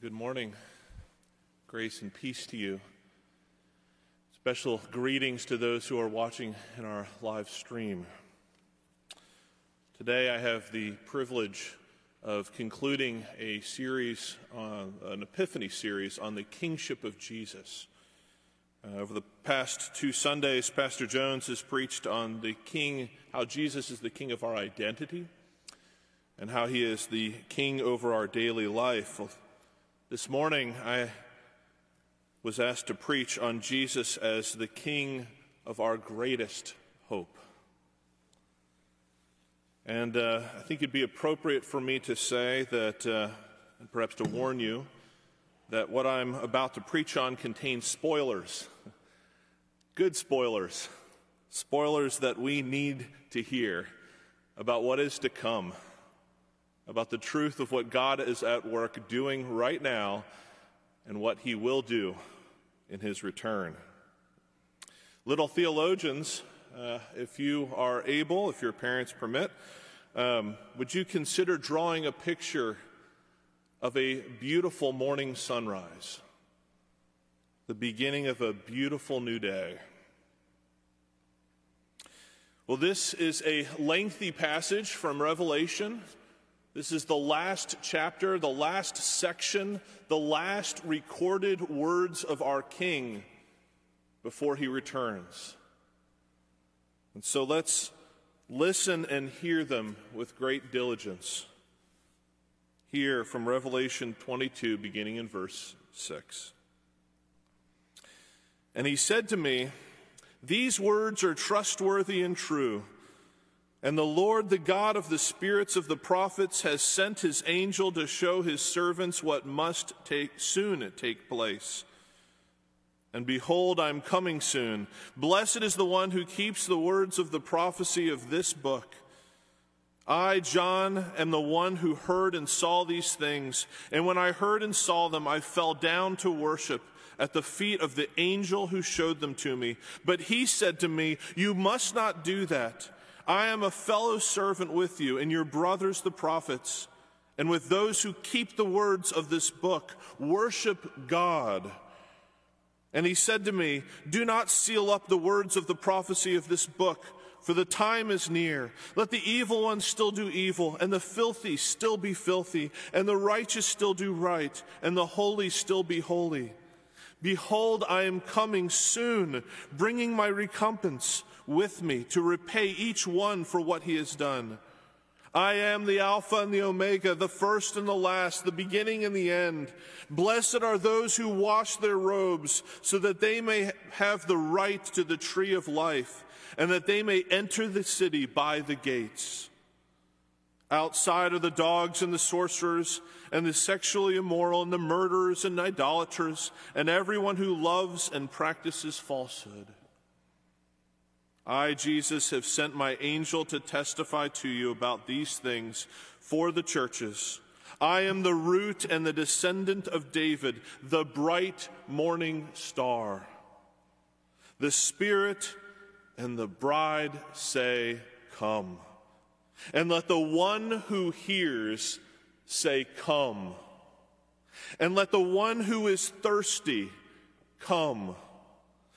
Good morning. Grace and peace to you. Special greetings to those who are watching in our live stream. Today I have the privilege of concluding a series, on, an Epiphany series on the kingship of Jesus. Uh, over the past two Sundays, Pastor Jones has preached on the king, how Jesus is the king of our identity, and how he is the king over our daily life. This morning, I was asked to preach on Jesus as the King of our greatest hope. And uh, I think it'd be appropriate for me to say that, uh, and perhaps to warn you, that what I'm about to preach on contains spoilers. Good spoilers. Spoilers that we need to hear about what is to come about the truth of what God is at work doing right now and what he will do in his return. Little theologians, uh, if you are able, if your parents permit, um, would you consider drawing a picture of a beautiful morning sunrise, the beginning of a beautiful new day? Well, this is a lengthy passage from Revelation. This is the last chapter, the last section, the last recorded words of our King before he returns. And so let's listen and hear them with great diligence. Here from Revelation 22, beginning in verse 6. And he said to me, These words are trustworthy and true. And the Lord, the God of the spirits of the prophets, has sent his angel to show his servants what must take, soon take place. And behold, I am coming soon. Blessed is the one who keeps the words of the prophecy of this book. I, John, am the one who heard and saw these things. And when I heard and saw them, I fell down to worship at the feet of the angel who showed them to me. But he said to me, You must not do that. I am a fellow servant with you and your brothers, the prophets, and with those who keep the words of this book. Worship God. And he said to me, Do not seal up the words of the prophecy of this book, for the time is near. Let the evil one still do evil, and the filthy still be filthy, and the righteous still do right, and the holy still be holy. Behold, I am coming soon, bringing my recompense with me to repay each one for what he has done. I am the Alpha and the Omega, the first and the last, the beginning and the end. Blessed are those who wash their robes so that they may have the right to the tree of life and that they may enter the city by the gates. Outside are the dogs and the sorcerers and the sexually immoral and the murderers and idolaters and everyone who loves and practices falsehood. I, Jesus, have sent my angel to testify to you about these things for the churches. I am the root and the descendant of David, the bright morning star. The Spirit and the bride say, Come. And let the one who hears say, Come. And let the one who is thirsty come.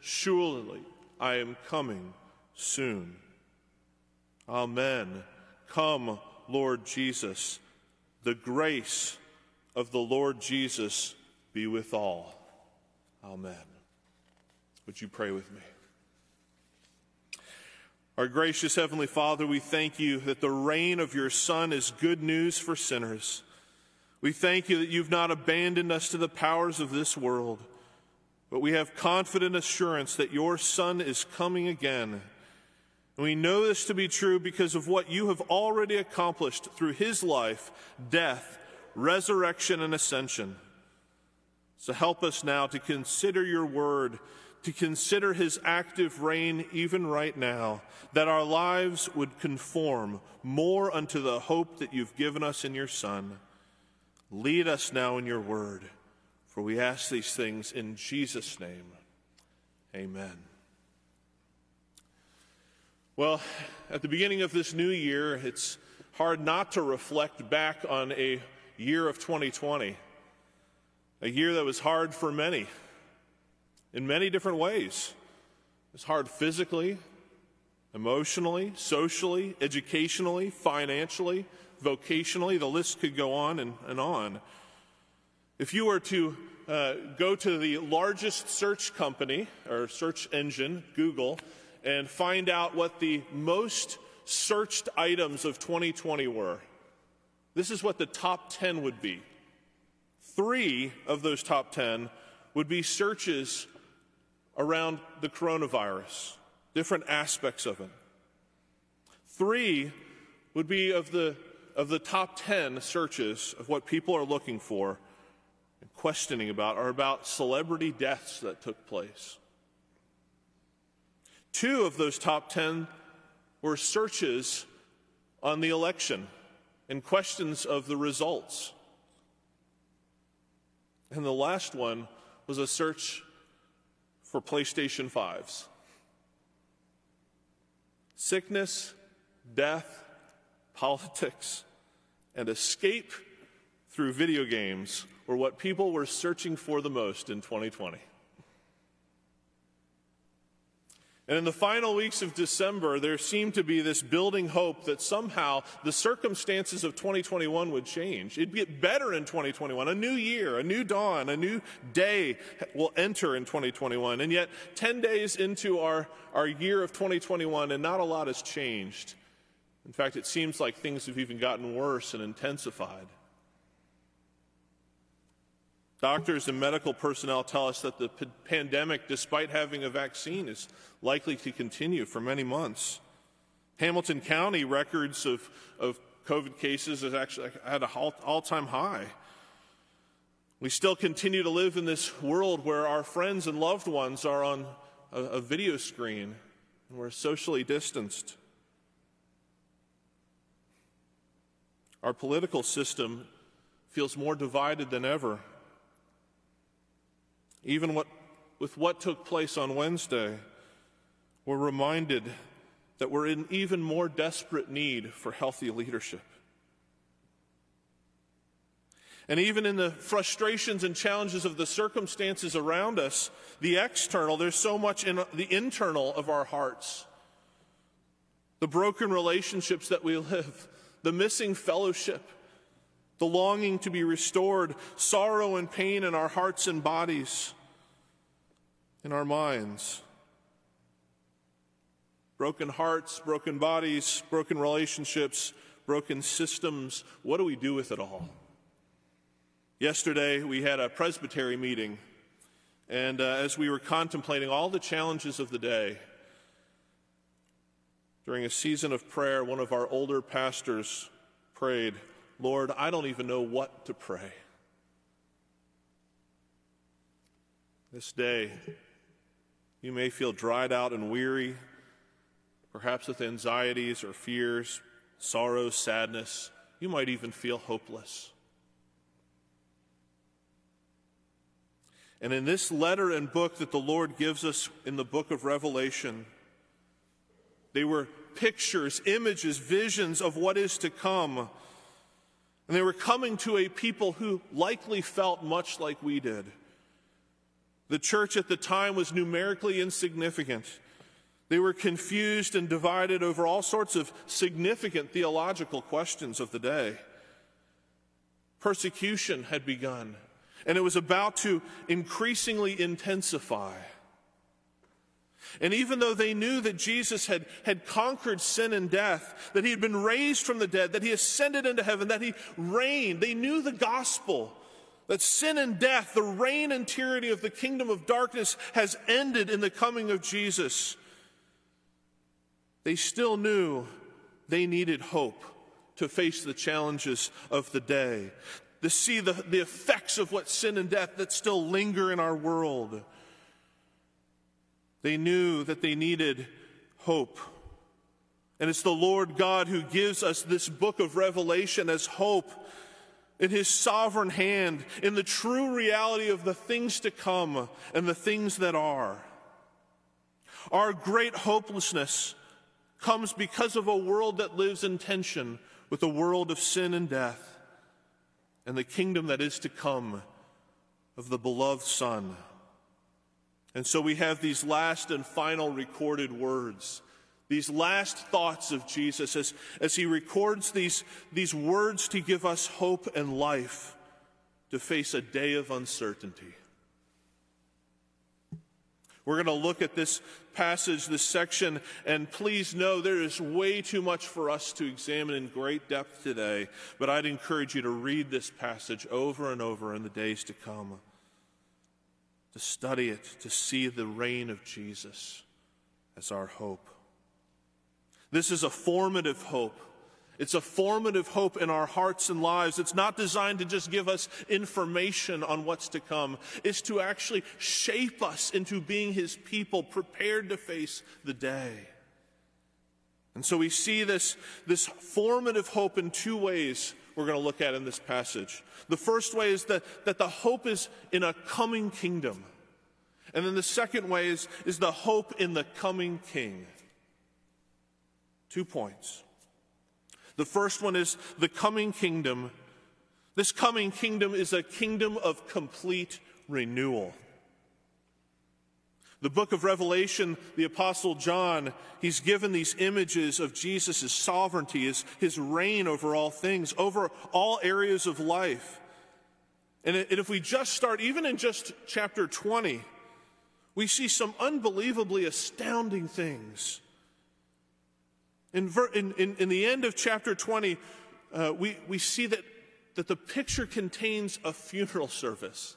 Surely I am coming soon. Amen. Come, Lord Jesus. The grace of the Lord Jesus be with all. Amen. Would you pray with me? Our gracious Heavenly Father, we thank you that the reign of your Son is good news for sinners. We thank you that you've not abandoned us to the powers of this world but we have confident assurance that your Son is coming again. And we know this to be true because of what you have already accomplished through his life, death, resurrection, and ascension. So help us now to consider your word, to consider his active reign even right now, that our lives would conform more unto the hope that you've given us in your Son. Lead us now in your word, for we ask these things in Jesus' name. Amen. Well, at the beginning of this new year, it's hard not to reflect back on a year of 2020 a year that was hard for many in many different ways. It was hard physically, emotionally, socially, educationally, financially, vocationally. The list could go on and, and on. If you were to uh, go to the largest search company or search engine, Google, and find out what the most searched items of 2020 were, this is what the top 10 would be. Three of those top 10 would be searches around the coronavirus, different aspects of it. Three would be of the, of the top 10 searches of what people are looking for questioning about are about celebrity deaths that took place. Two of those top 10 were searches on the election and questions of the results. And the last one was a search for PlayStation 5s. Sickness, death, politics, and escape through video games were what people were searching for the most in 2020. And in the final weeks of December, there seemed to be this building hope that somehow the circumstances of 2021 would change. It'd get better in 2021. A new year, a new dawn, a new day will enter in 2021. And yet, 10 days into our, our year of 2021, and not a lot has changed. In fact, it seems like things have even gotten worse and intensified. Doctors and medical personnel tell us that the p- pandemic, despite having a vaccine, is likely to continue for many months. Hamilton County records of, of COVID cases is actually at an all time high. We still continue to live in this world where our friends and loved ones are on a, a video screen and we're socially distanced. Our political system feels more divided than ever. Even what, with what took place on Wednesday, we're reminded that we're in even more desperate need for healthy leadership. And even in the frustrations and challenges of the circumstances around us, the external, there's so much in the internal of our hearts. The broken relationships that we live, the missing fellowship, the longing to be restored, sorrow and pain in our hearts and bodies, in our minds. Broken hearts, broken bodies, broken relationships, broken systems. What do we do with it all? Yesterday, we had a presbytery meeting, and uh, as we were contemplating all the challenges of the day, during a season of prayer, one of our older pastors prayed, Lord, I don't even know what to pray. This day, you may feel dried out and weary, perhaps with anxieties or fears, sorrow, sadness. You might even feel hopeless. And in this letter and book that the Lord gives us in the book of Revelation, they were pictures, images, visions of what is to come. And they were coming to a people who likely felt much like we did. The church at the time was numerically insignificant. They were confused and divided over all sorts of significant theological questions of the day. Persecution had begun, and it was about to increasingly intensify. And even though they knew that Jesus had, had conquered sin and death, that he had been raised from the dead, that he ascended into heaven, that he reigned, they knew the gospel that sin and death, the reign and tyranny of the kingdom of darkness, has ended in the coming of Jesus. They still knew they needed hope to face the challenges of the day. to see the, the effects of what sin and death that still linger in our world. They knew that they needed hope. And it's the Lord God who gives us this book of Revelation as hope in his sovereign hand, in the true reality of the things to come and the things that are. Our great hopelessness comes because of a world that lives in tension with a world of sin and death and the kingdom that is to come of the beloved Son. And so we have these last and final recorded words these last thoughts of Jesus as, as he records these, these words to give us hope and life to face a day of uncertainty. We're going to look at this passage, this section, and please know there is way too much for us to examine in great depth today, but I'd encourage you to read this passage over and over in the days to come, to study it, to see the reign of Jesus as our hope. This is a formative hope. It's a formative hope in our hearts and lives. It's not designed to just give us information on what's to come. It's to actually shape us into being His people, prepared to face the day. And so we see this, this formative hope in two ways we're going to look at in this passage. The first way is that, that the hope is in a coming kingdom. And then the second way is, is the hope in the coming king. Two points. The first one is the coming kingdom. This coming kingdom is a kingdom of complete renewal. The book of Revelation, the Apostle John, he's given these images of Jesus' sovereignty, his, his reign over all things, over all areas of life. And if we just start, even in just chapter 20, we see some unbelievably astounding things. In, in, in, the end of chapter 20, uh, we, we see that, that the picture contains a funeral service.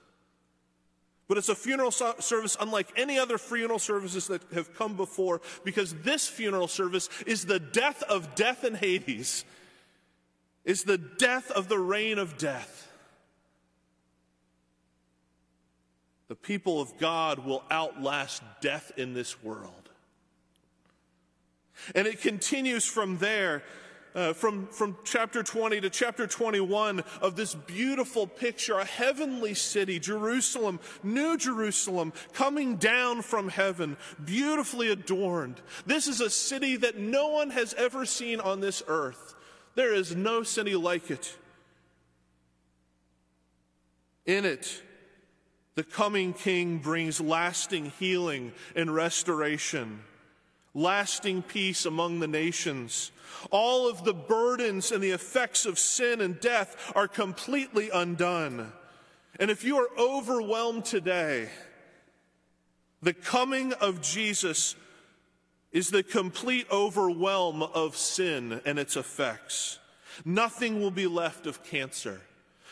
But it's a funeral so- service unlike any other funeral services that have come before because this funeral service is the death of death in Hades, is the death of the reign of death. The people of God will outlast death in this world. And it continues from there, uh, from, from chapter 20 to chapter 21, of this beautiful picture a heavenly city, Jerusalem, New Jerusalem, coming down from heaven, beautifully adorned. This is a city that no one has ever seen on this earth. There is no city like it. In it, the coming king brings lasting healing and restoration lasting peace among the nations. All of the burdens and the effects of sin and death are completely undone. And if you are overwhelmed today, the coming of Jesus is the complete overwhelm of sin and its effects. Nothing will be left of cancer.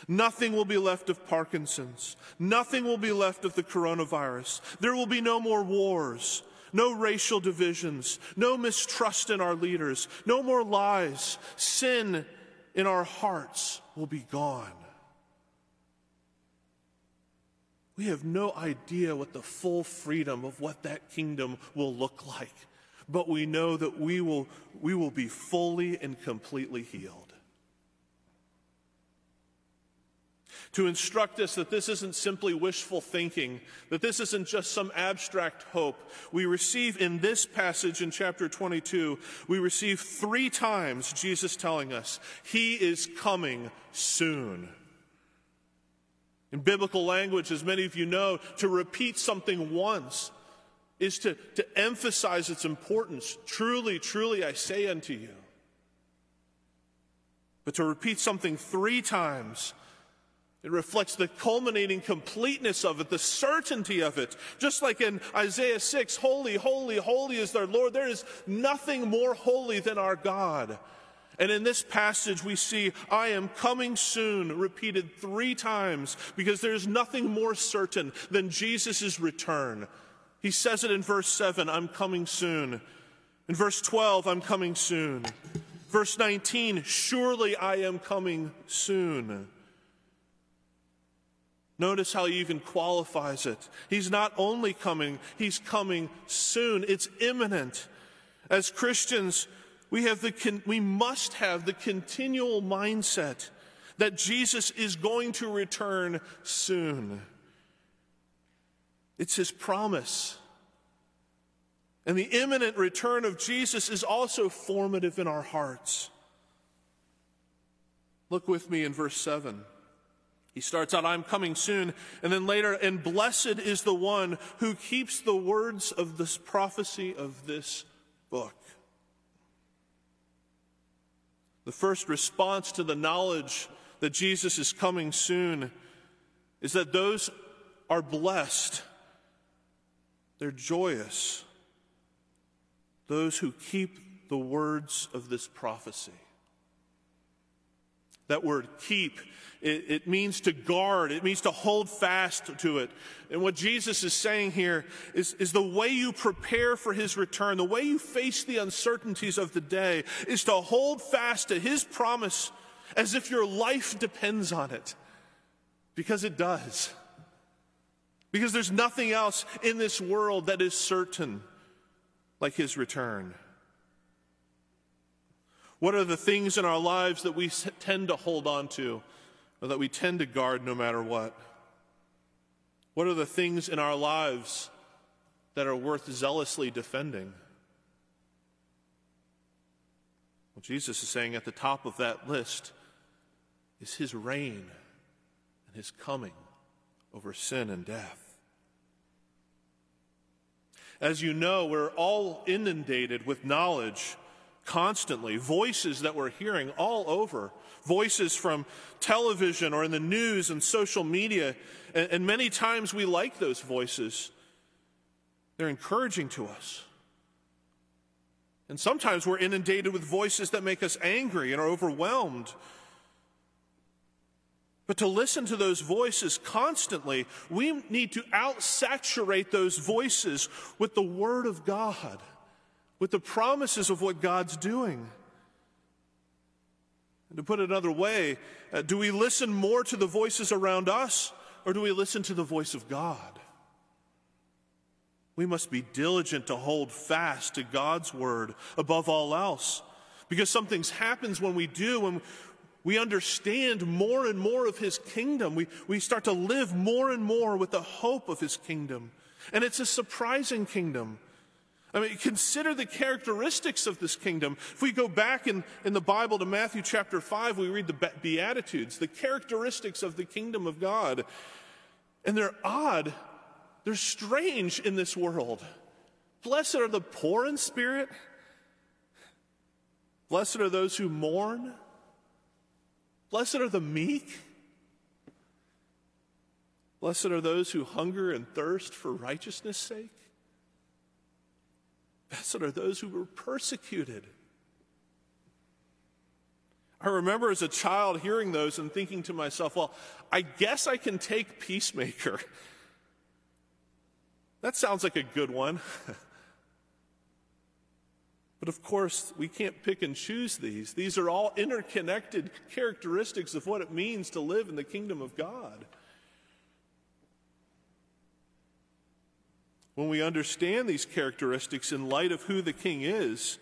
Nothing will be left of Parkinson's. Nothing will be left of the coronavirus. There will be no more wars no racial divisions, no mistrust in our leaders, no more lies. Sin in our hearts will be gone. We have no idea what the full freedom of what that kingdom will look like, but we know that we will, we will be fully and completely healed. To instruct us that this isn't simply wishful thinking, that this isn't just some abstract hope. We receive in this passage in chapter 22, we receive three times Jesus telling us, He is coming soon. In biblical language, as many of you know, to repeat something once is to, to emphasize its importance. Truly, truly, I say unto you. But to repeat something three times it reflects the culminating completeness of it, the certainty of it. Just like in Isaiah 6, holy, holy, holy is our Lord. There is nothing more holy than our God. And in this passage, we see, I am coming soon, repeated three times, because there is nothing more certain than Jesus' return. He says it in verse 7, I'm coming soon. In verse 12, I'm coming soon. Verse 19, surely I am coming soon. Notice how he even qualifies it. He's not only coming, he's coming soon. It's imminent. As Christians, we, have the, we must have the continual mindset that Jesus is going to return soon. It's his promise. And the imminent return of Jesus is also formative in our hearts. Look with me in verse 7. He starts out, I'm coming soon. And then later, and blessed is the one who keeps the words of this prophecy of this book. The first response to the knowledge that Jesus is coming soon is that those are blessed, they're joyous, those who keep the words of this prophecy. That word keep, it, it, means to guard, it means to hold fast to it. And what Jesus is saying here is, is the way you prepare for his return, the way you face the uncertainties of the day, is to hold fast to his promise as if your life depends on it. Because it does. Because there's nothing else in this world that is certain like his return. What are the things in our lives that we tend to hold on to or that we tend to guard no matter what? What are the things in our lives that are worth zealously defending? Well, Jesus is saying at the top of that list is his reign and his coming over sin and death. As you know, we're all inundated with knowledge constantly, voices that we're hearing all over, voices from television or in the news and social media. And, and many times we like those voices, they're encouraging to us. And sometimes we're inundated with voices that make us angry and are overwhelmed. But to listen to those voices constantly, we need to outsaturate those voices with the Word of God with the promises of what God's doing. And to put it another way, uh, do we listen more to the voices around us or do we listen to the voice of God? We must be diligent to hold fast to God's word above all else because something happens when we do and we understand more and more of his kingdom. We, we start to live more and more with the hope of his kingdom. And it's a surprising kingdom. I mean, consider the characteristics of this kingdom. If we go back in, in the Bible to Matthew chapter 5, we read the Beatitudes, the characteristics of the kingdom of God. And they're odd, they're strange in this world. Blessed are the poor in spirit, blessed are those who mourn, blessed are the meek. Blessed are those who hunger and thirst for righteousness' sake. Blessed are those who were persecuted. I remember as a child hearing those and thinking to myself, well, I guess I can take peacemaker. That sounds like a good one. but of course, we can't pick and choose these. These are all interconnected characteristics of what it means to live in the kingdom of God. When we understand these characteristics in light of who the king is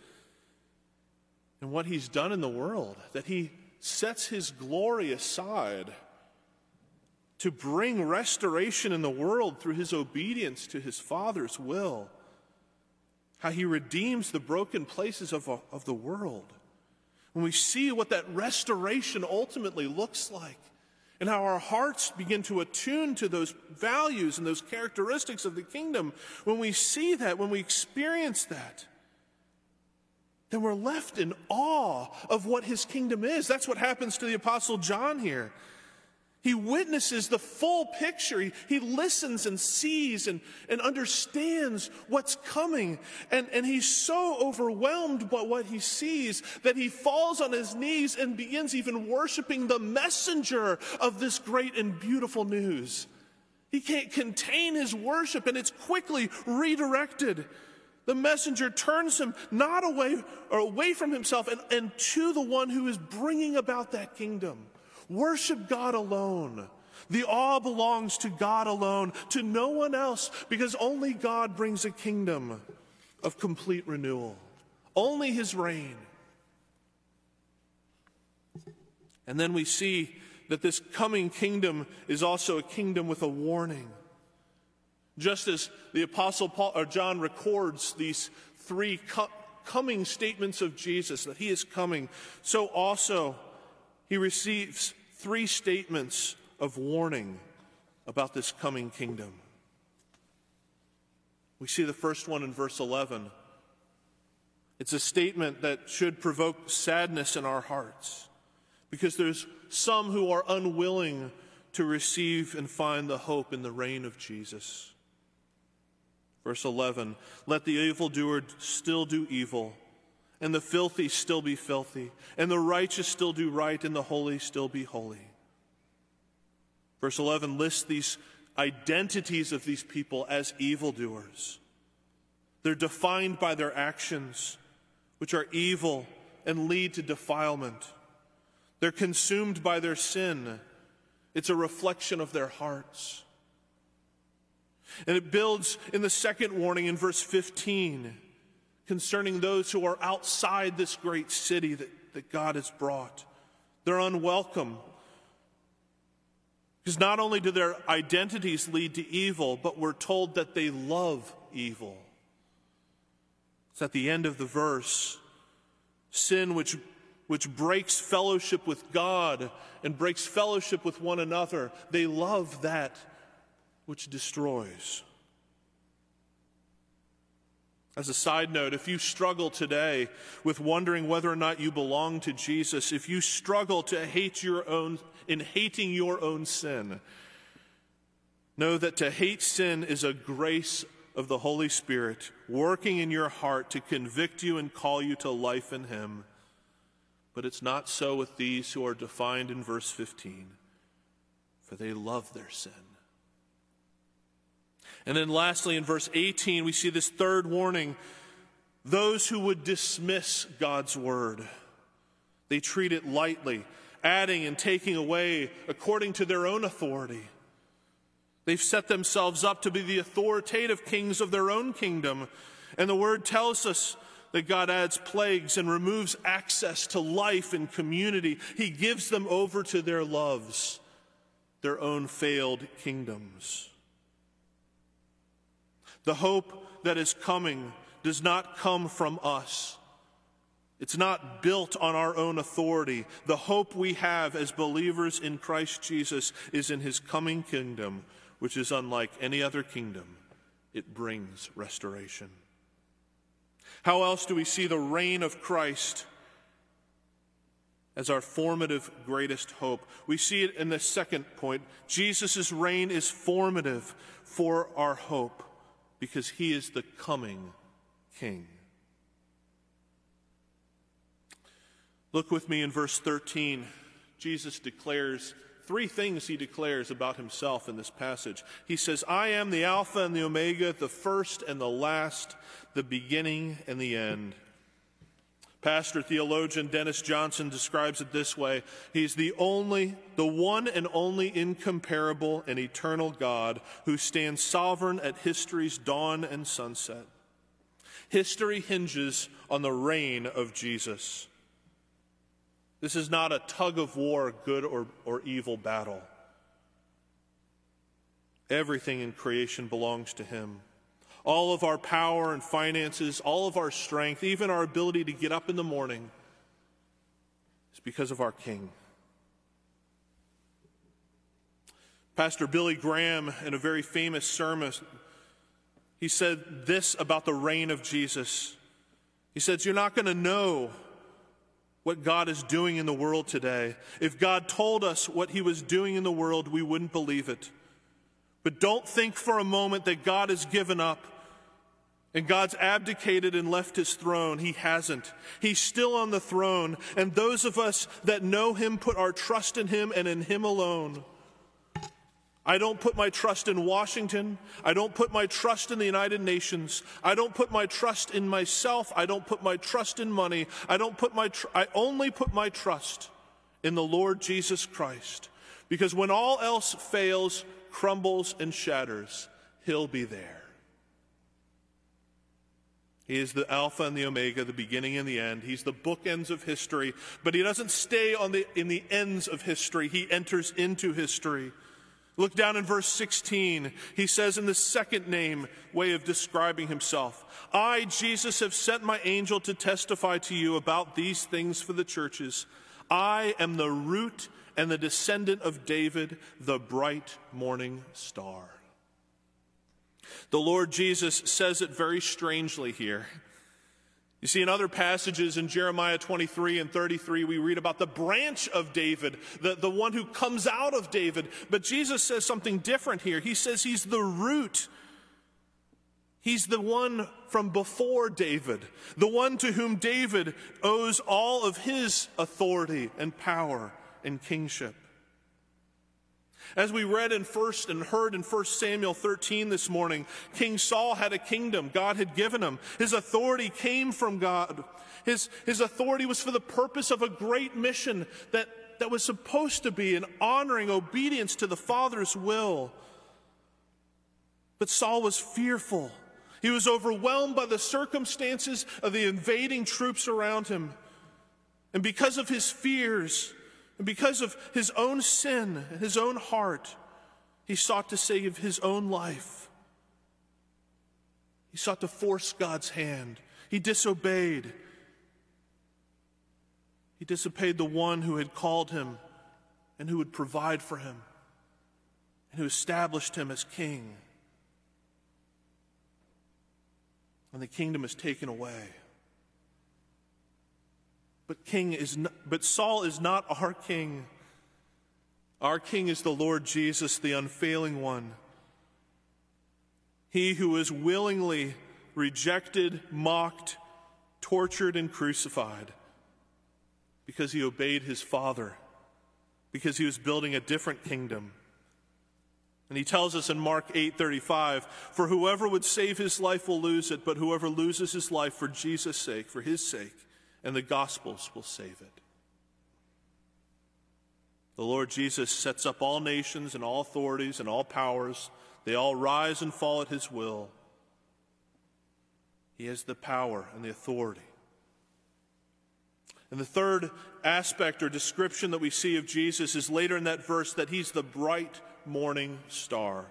and what he's done in the world, that he sets his glory aside to bring restoration in the world through his obedience to his Father's will, how he redeems the broken places of, of the world. When we see what that restoration ultimately looks like, and how our hearts begin to attune to those values and those characteristics of the kingdom, when we see that, when we experience that, then we're left in awe of what his kingdom is. That's what happens to the Apostle John here. He witnesses the full picture. He, he listens and sees and, and understands what's coming. And, and he's so overwhelmed by what he sees that he falls on his knees and begins even worshiping the messenger of this great and beautiful news. He can't contain his worship and it's quickly redirected. The messenger turns him not away or away from himself and, and to the one who is bringing about that kingdom. Worship God alone. The awe belongs to God alone, to no one else, because only God brings a kingdom of complete renewal. Only his reign. And then we see that this coming kingdom is also a kingdom with a warning. Just as the apostle Paul or John records these three co- coming statements of Jesus that he is coming, so also he receives three statements of warning about this coming kingdom. We see the first one in verse 11. It's a statement that should provoke sadness in our hearts because there's some who are unwilling to receive and find the hope in the reign of Jesus. Verse 11 Let the evildoer still do evil, and the filthy still be filthy, and the righteous still do right, and the holy still be holy. Verse 11 lists these identities of these people as evildoers. They're defined by their actions, which are evil and lead to defilement. They're consumed by their sin. It's a reflection of their hearts. And it builds in the second warning in verse 15 concerning those who are outside this great city that, that God has brought. They're unwelcome. Because not only do their identities lead to evil, but we're told that they love evil. It's at the end of the verse. Sin, which, which breaks fellowship with God and breaks fellowship with one another, they love that which destroys. As a side note, if you struggle today with wondering whether or not you belong to Jesus, if you struggle to hate your own in hating your own sin, know that to hate sin is a grace of the Holy Spirit working in your heart to convict you and call you to life in him. But it's not so with these who are defined in verse 15, for they love their sin. And then lastly, in verse 18, we see this third warning those who would dismiss God's word. They treat it lightly, adding and taking away according to their own authority. They've set themselves up to be the authoritative kings of their own kingdom. And the word tells us that God adds plagues and removes access to life and community. He gives them over to their loves, their own failed kingdoms. The hope that is coming does not come from us. It's not built on our own authority. The hope we have as believers in Christ Jesus is in his coming kingdom, which is unlike any other kingdom. It brings restoration. How else do we see the reign of Christ as our formative greatest hope? We see it in the second point. Jesus' reign is formative for our hope because he is the coming king. Look with me in verse 13. Jesus declares three things he declares about himself in this passage. He says, I am the Alpha and the Omega, the first and the last, the beginning and the end. Pastor theologian Dennis Johnson describes it this way He's the only, the one and only incomparable and eternal God who stands sovereign at history's dawn and sunset. History hinges on the reign of Jesus. This is not a tug of war, good or, or evil battle. Everything in creation belongs to Him all of our power and finances, all of our strength, even our ability to get up in the morning, is because of our King. Pastor Billy Graham, in a very famous sermon, he said this about the reign of Jesus. He says, You're not going to know what God is doing in the world today. If God told us what he was doing in the world, we wouldn't believe it. But don't think for a moment that God has given up and God's abdicated and left his throne. He hasn't. He's still on the throne. And those of us that know him put our trust in him and in him alone. I don't put my trust in Washington. I don't put my trust in the United Nations. I don't put my trust in myself. I don't put my trust in money. I don't put my tr- I only put my trust in the Lord Jesus Christ Because when all else fails, crumbles, and shatters, he'll be there. He is the Alpha and the Omega, the beginning and the end. He's the bookends of history, but he doesn't stay on the, in the ends of history. He enters into history. Look down in verse 16. He says in the second name way of describing himself, I, Jesus, have sent my angel to testify to you about these things for the churches. I am the root and the descendant of David, the bright morning star. The Lord Jesus says it very strangely here. You see, in other passages in Jeremiah 23 and 33, we read about the branch of David, the, the one who comes out of David. But Jesus says something different here. He says he's the root. He's the one from before David, the one to whom David owes all of his authority and power and kingship. As we read in first and heard in 1 Samuel 13 this morning, King Saul had a kingdom God had given him. His authority came from God. His, his authority was for the purpose of a great mission that, that was supposed to be an honoring obedience to the Father's will. But Saul was fearful. He was overwhelmed by the circumstances of the invading troops around him. And because of his fears, and because of his own sin, and his own heart, he sought to save his own life. He sought to force God's hand. He disobeyed. He disobeyed the one who had called him and who would provide for him and who established him as king. And the kingdom is taken away. But king is not, but Saul is not our king. Our king is the Lord Jesus, the unfailing one. He who was willingly rejected, mocked, tortured, and crucified because he obeyed his father, because he was building a different kingdom. And he tells us in Mark 8:35, "For whoever would save his life will lose it, but whoever loses his life for Jesus' sake, for his sake, and the Gospels will save it. The Lord Jesus sets up all nations and all authorities and all powers. They all rise and fall at his will. He has the power and the authority. And the third aspect or description that we see of Jesus is later in that verse that he's the bright morning star.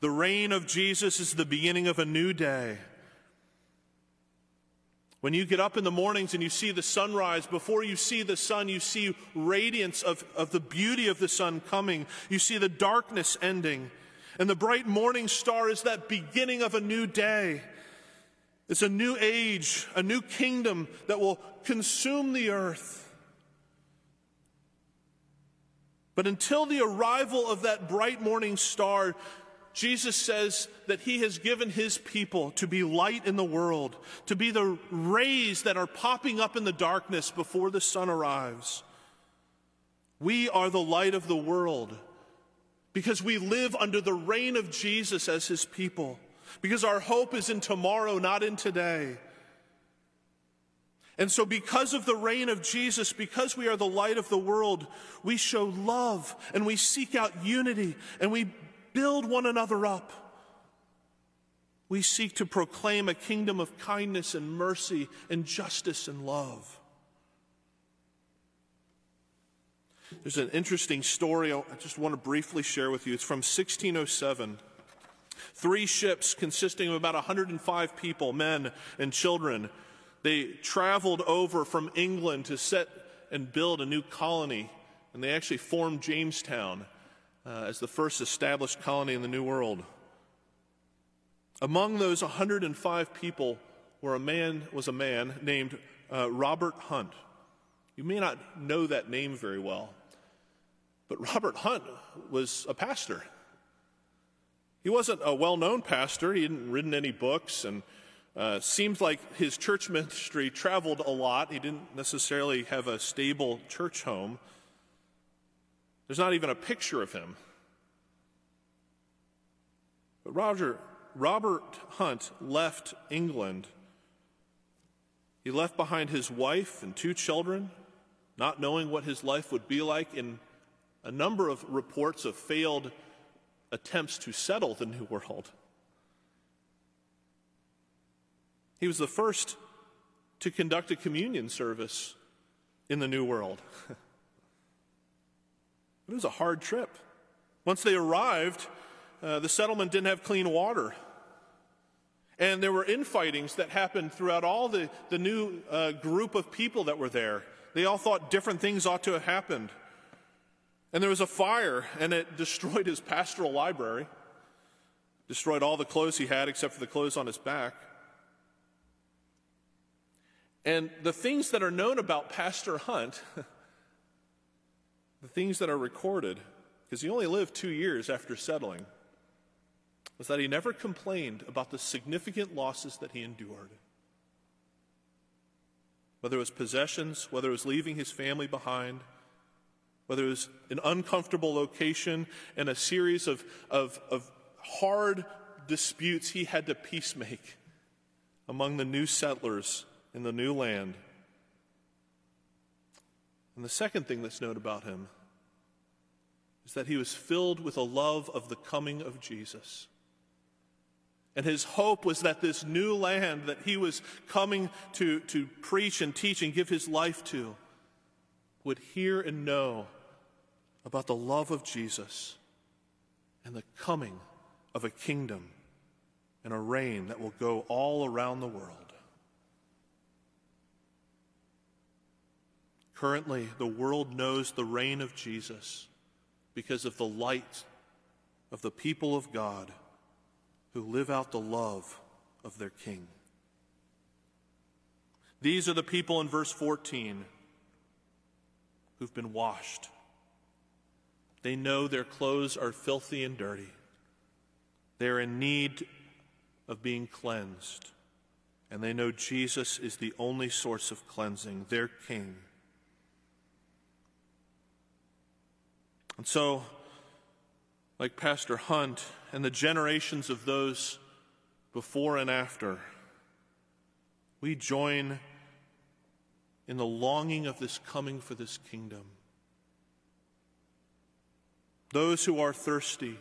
The reign of Jesus is the beginning of a new day. When you get up in the mornings and you see the sunrise, before you see the sun, you see radiance of, of the beauty of the sun coming. You see the darkness ending. And the bright morning star is that beginning of a new day. It's a new age, a new kingdom that will consume the earth. But until the arrival of that bright morning star, Jesus says that he has given his people to be light in the world, to be the rays that are popping up in the darkness before the sun arrives. We are the light of the world because we live under the reign of Jesus as his people, because our hope is in tomorrow, not in today. And so, because of the reign of Jesus, because we are the light of the world, we show love and we seek out unity and we build one another up. We seek to proclaim a kingdom of kindness and mercy and justice and love. There's an interesting story I just want to briefly share with you. It's from 1607. Three ships consisting of about 105 people, men and children, they traveled over from England to set and build a new colony, and they actually formed Jamestown uh, as the first established colony in the New World. Among those 105 people were a man was a man named uh, Robert Hunt. You may not know that name very well, but Robert Hunt was a pastor. He wasn't a well-known pastor. He hadn't written any books, and uh, seemed like his church ministry traveled a lot. He didn't necessarily have a stable church home. There's not even a picture of him. But Roger, Robert Hunt left England. He left behind his wife and two children, not knowing what his life would be like in a number of reports of failed attempts to settle the New World. He was the first to conduct a communion service in the New World. it was a hard trip. Once they arrived, uh, the settlement didn't have clean water. And there were infightings that happened throughout all the, the new uh, group of people that were there. They all thought different things ought to have happened. And there was a fire, and it destroyed his pastoral library, destroyed all the clothes he had except for the clothes on his back. And the things that are known about Pastor Hunt, the things that are recorded, because he only lived two years after settling, was that he never complained about the significant losses that he endured. Whether it was possessions, whether it was leaving his family behind, whether it was an uncomfortable location and a series of, of, of hard disputes he had to peacemake among the new settlers in the new land. And the second thing that's known about him is that he was filled with a love of the coming of Jesus. And his hope was that this new land that he was coming to, to preach and teach and give his life to would hear and know about the love of Jesus and the coming of a kingdom and a reign that will go all around the world. Currently, the world knows the reign of Jesus because of the light of the people of God who live out the love of their King. These are the people in verse 14 who've been washed. They know their clothes are filthy and dirty. They're in need of being cleansed. And they know Jesus is the only source of cleansing, their King. And so, like Pastor Hunt and the generations of those before and after, we join in the longing of this coming for this kingdom. Those who are thirsty,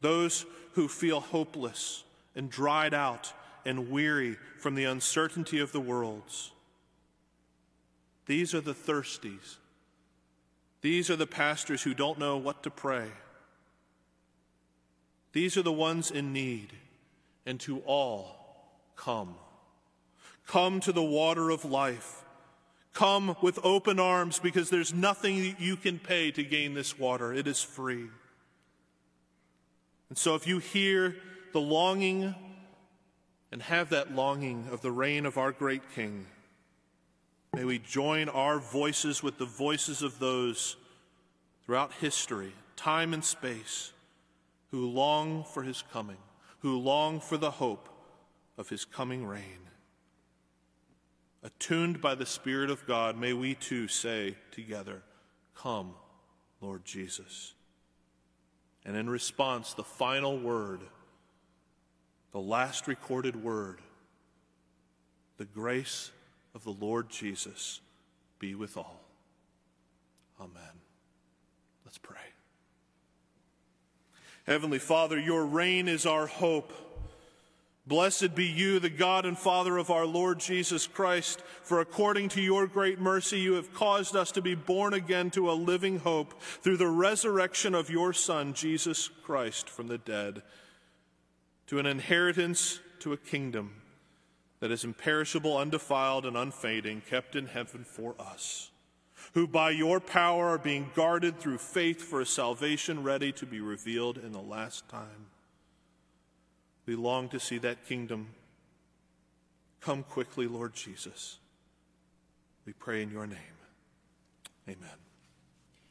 those who feel hopeless and dried out and weary from the uncertainty of the worlds. These are the thirsties these are the pastors who don't know what to pray. These are the ones in need, and to all, come. Come to the water of life. Come with open arms because there's nothing you can pay to gain this water. It is free. And so if you hear the longing and have that longing of the reign of our great King, May we join our voices with the voices of those throughout history, time and space, who long for his coming, who long for the hope of his coming reign. Attuned by the Spirit of God, may we too say together, Come, Lord Jesus. And in response, the final word, the last recorded word, the grace of the Lord Jesus be with all. Amen. Let's pray. Heavenly Father, your reign is our hope. Blessed be you, the God and Father of our Lord Jesus Christ, for according to your great mercy, you have caused us to be born again to a living hope through the resurrection of your Son, Jesus Christ, from the dead, to an inheritance, to a kingdom that is imperishable, undefiled, and unfading, kept in heaven for us, who by your power are being guarded through faith for a salvation ready to be revealed in the last time. We long to see that kingdom come quickly, Lord Jesus. We pray in your name. Amen.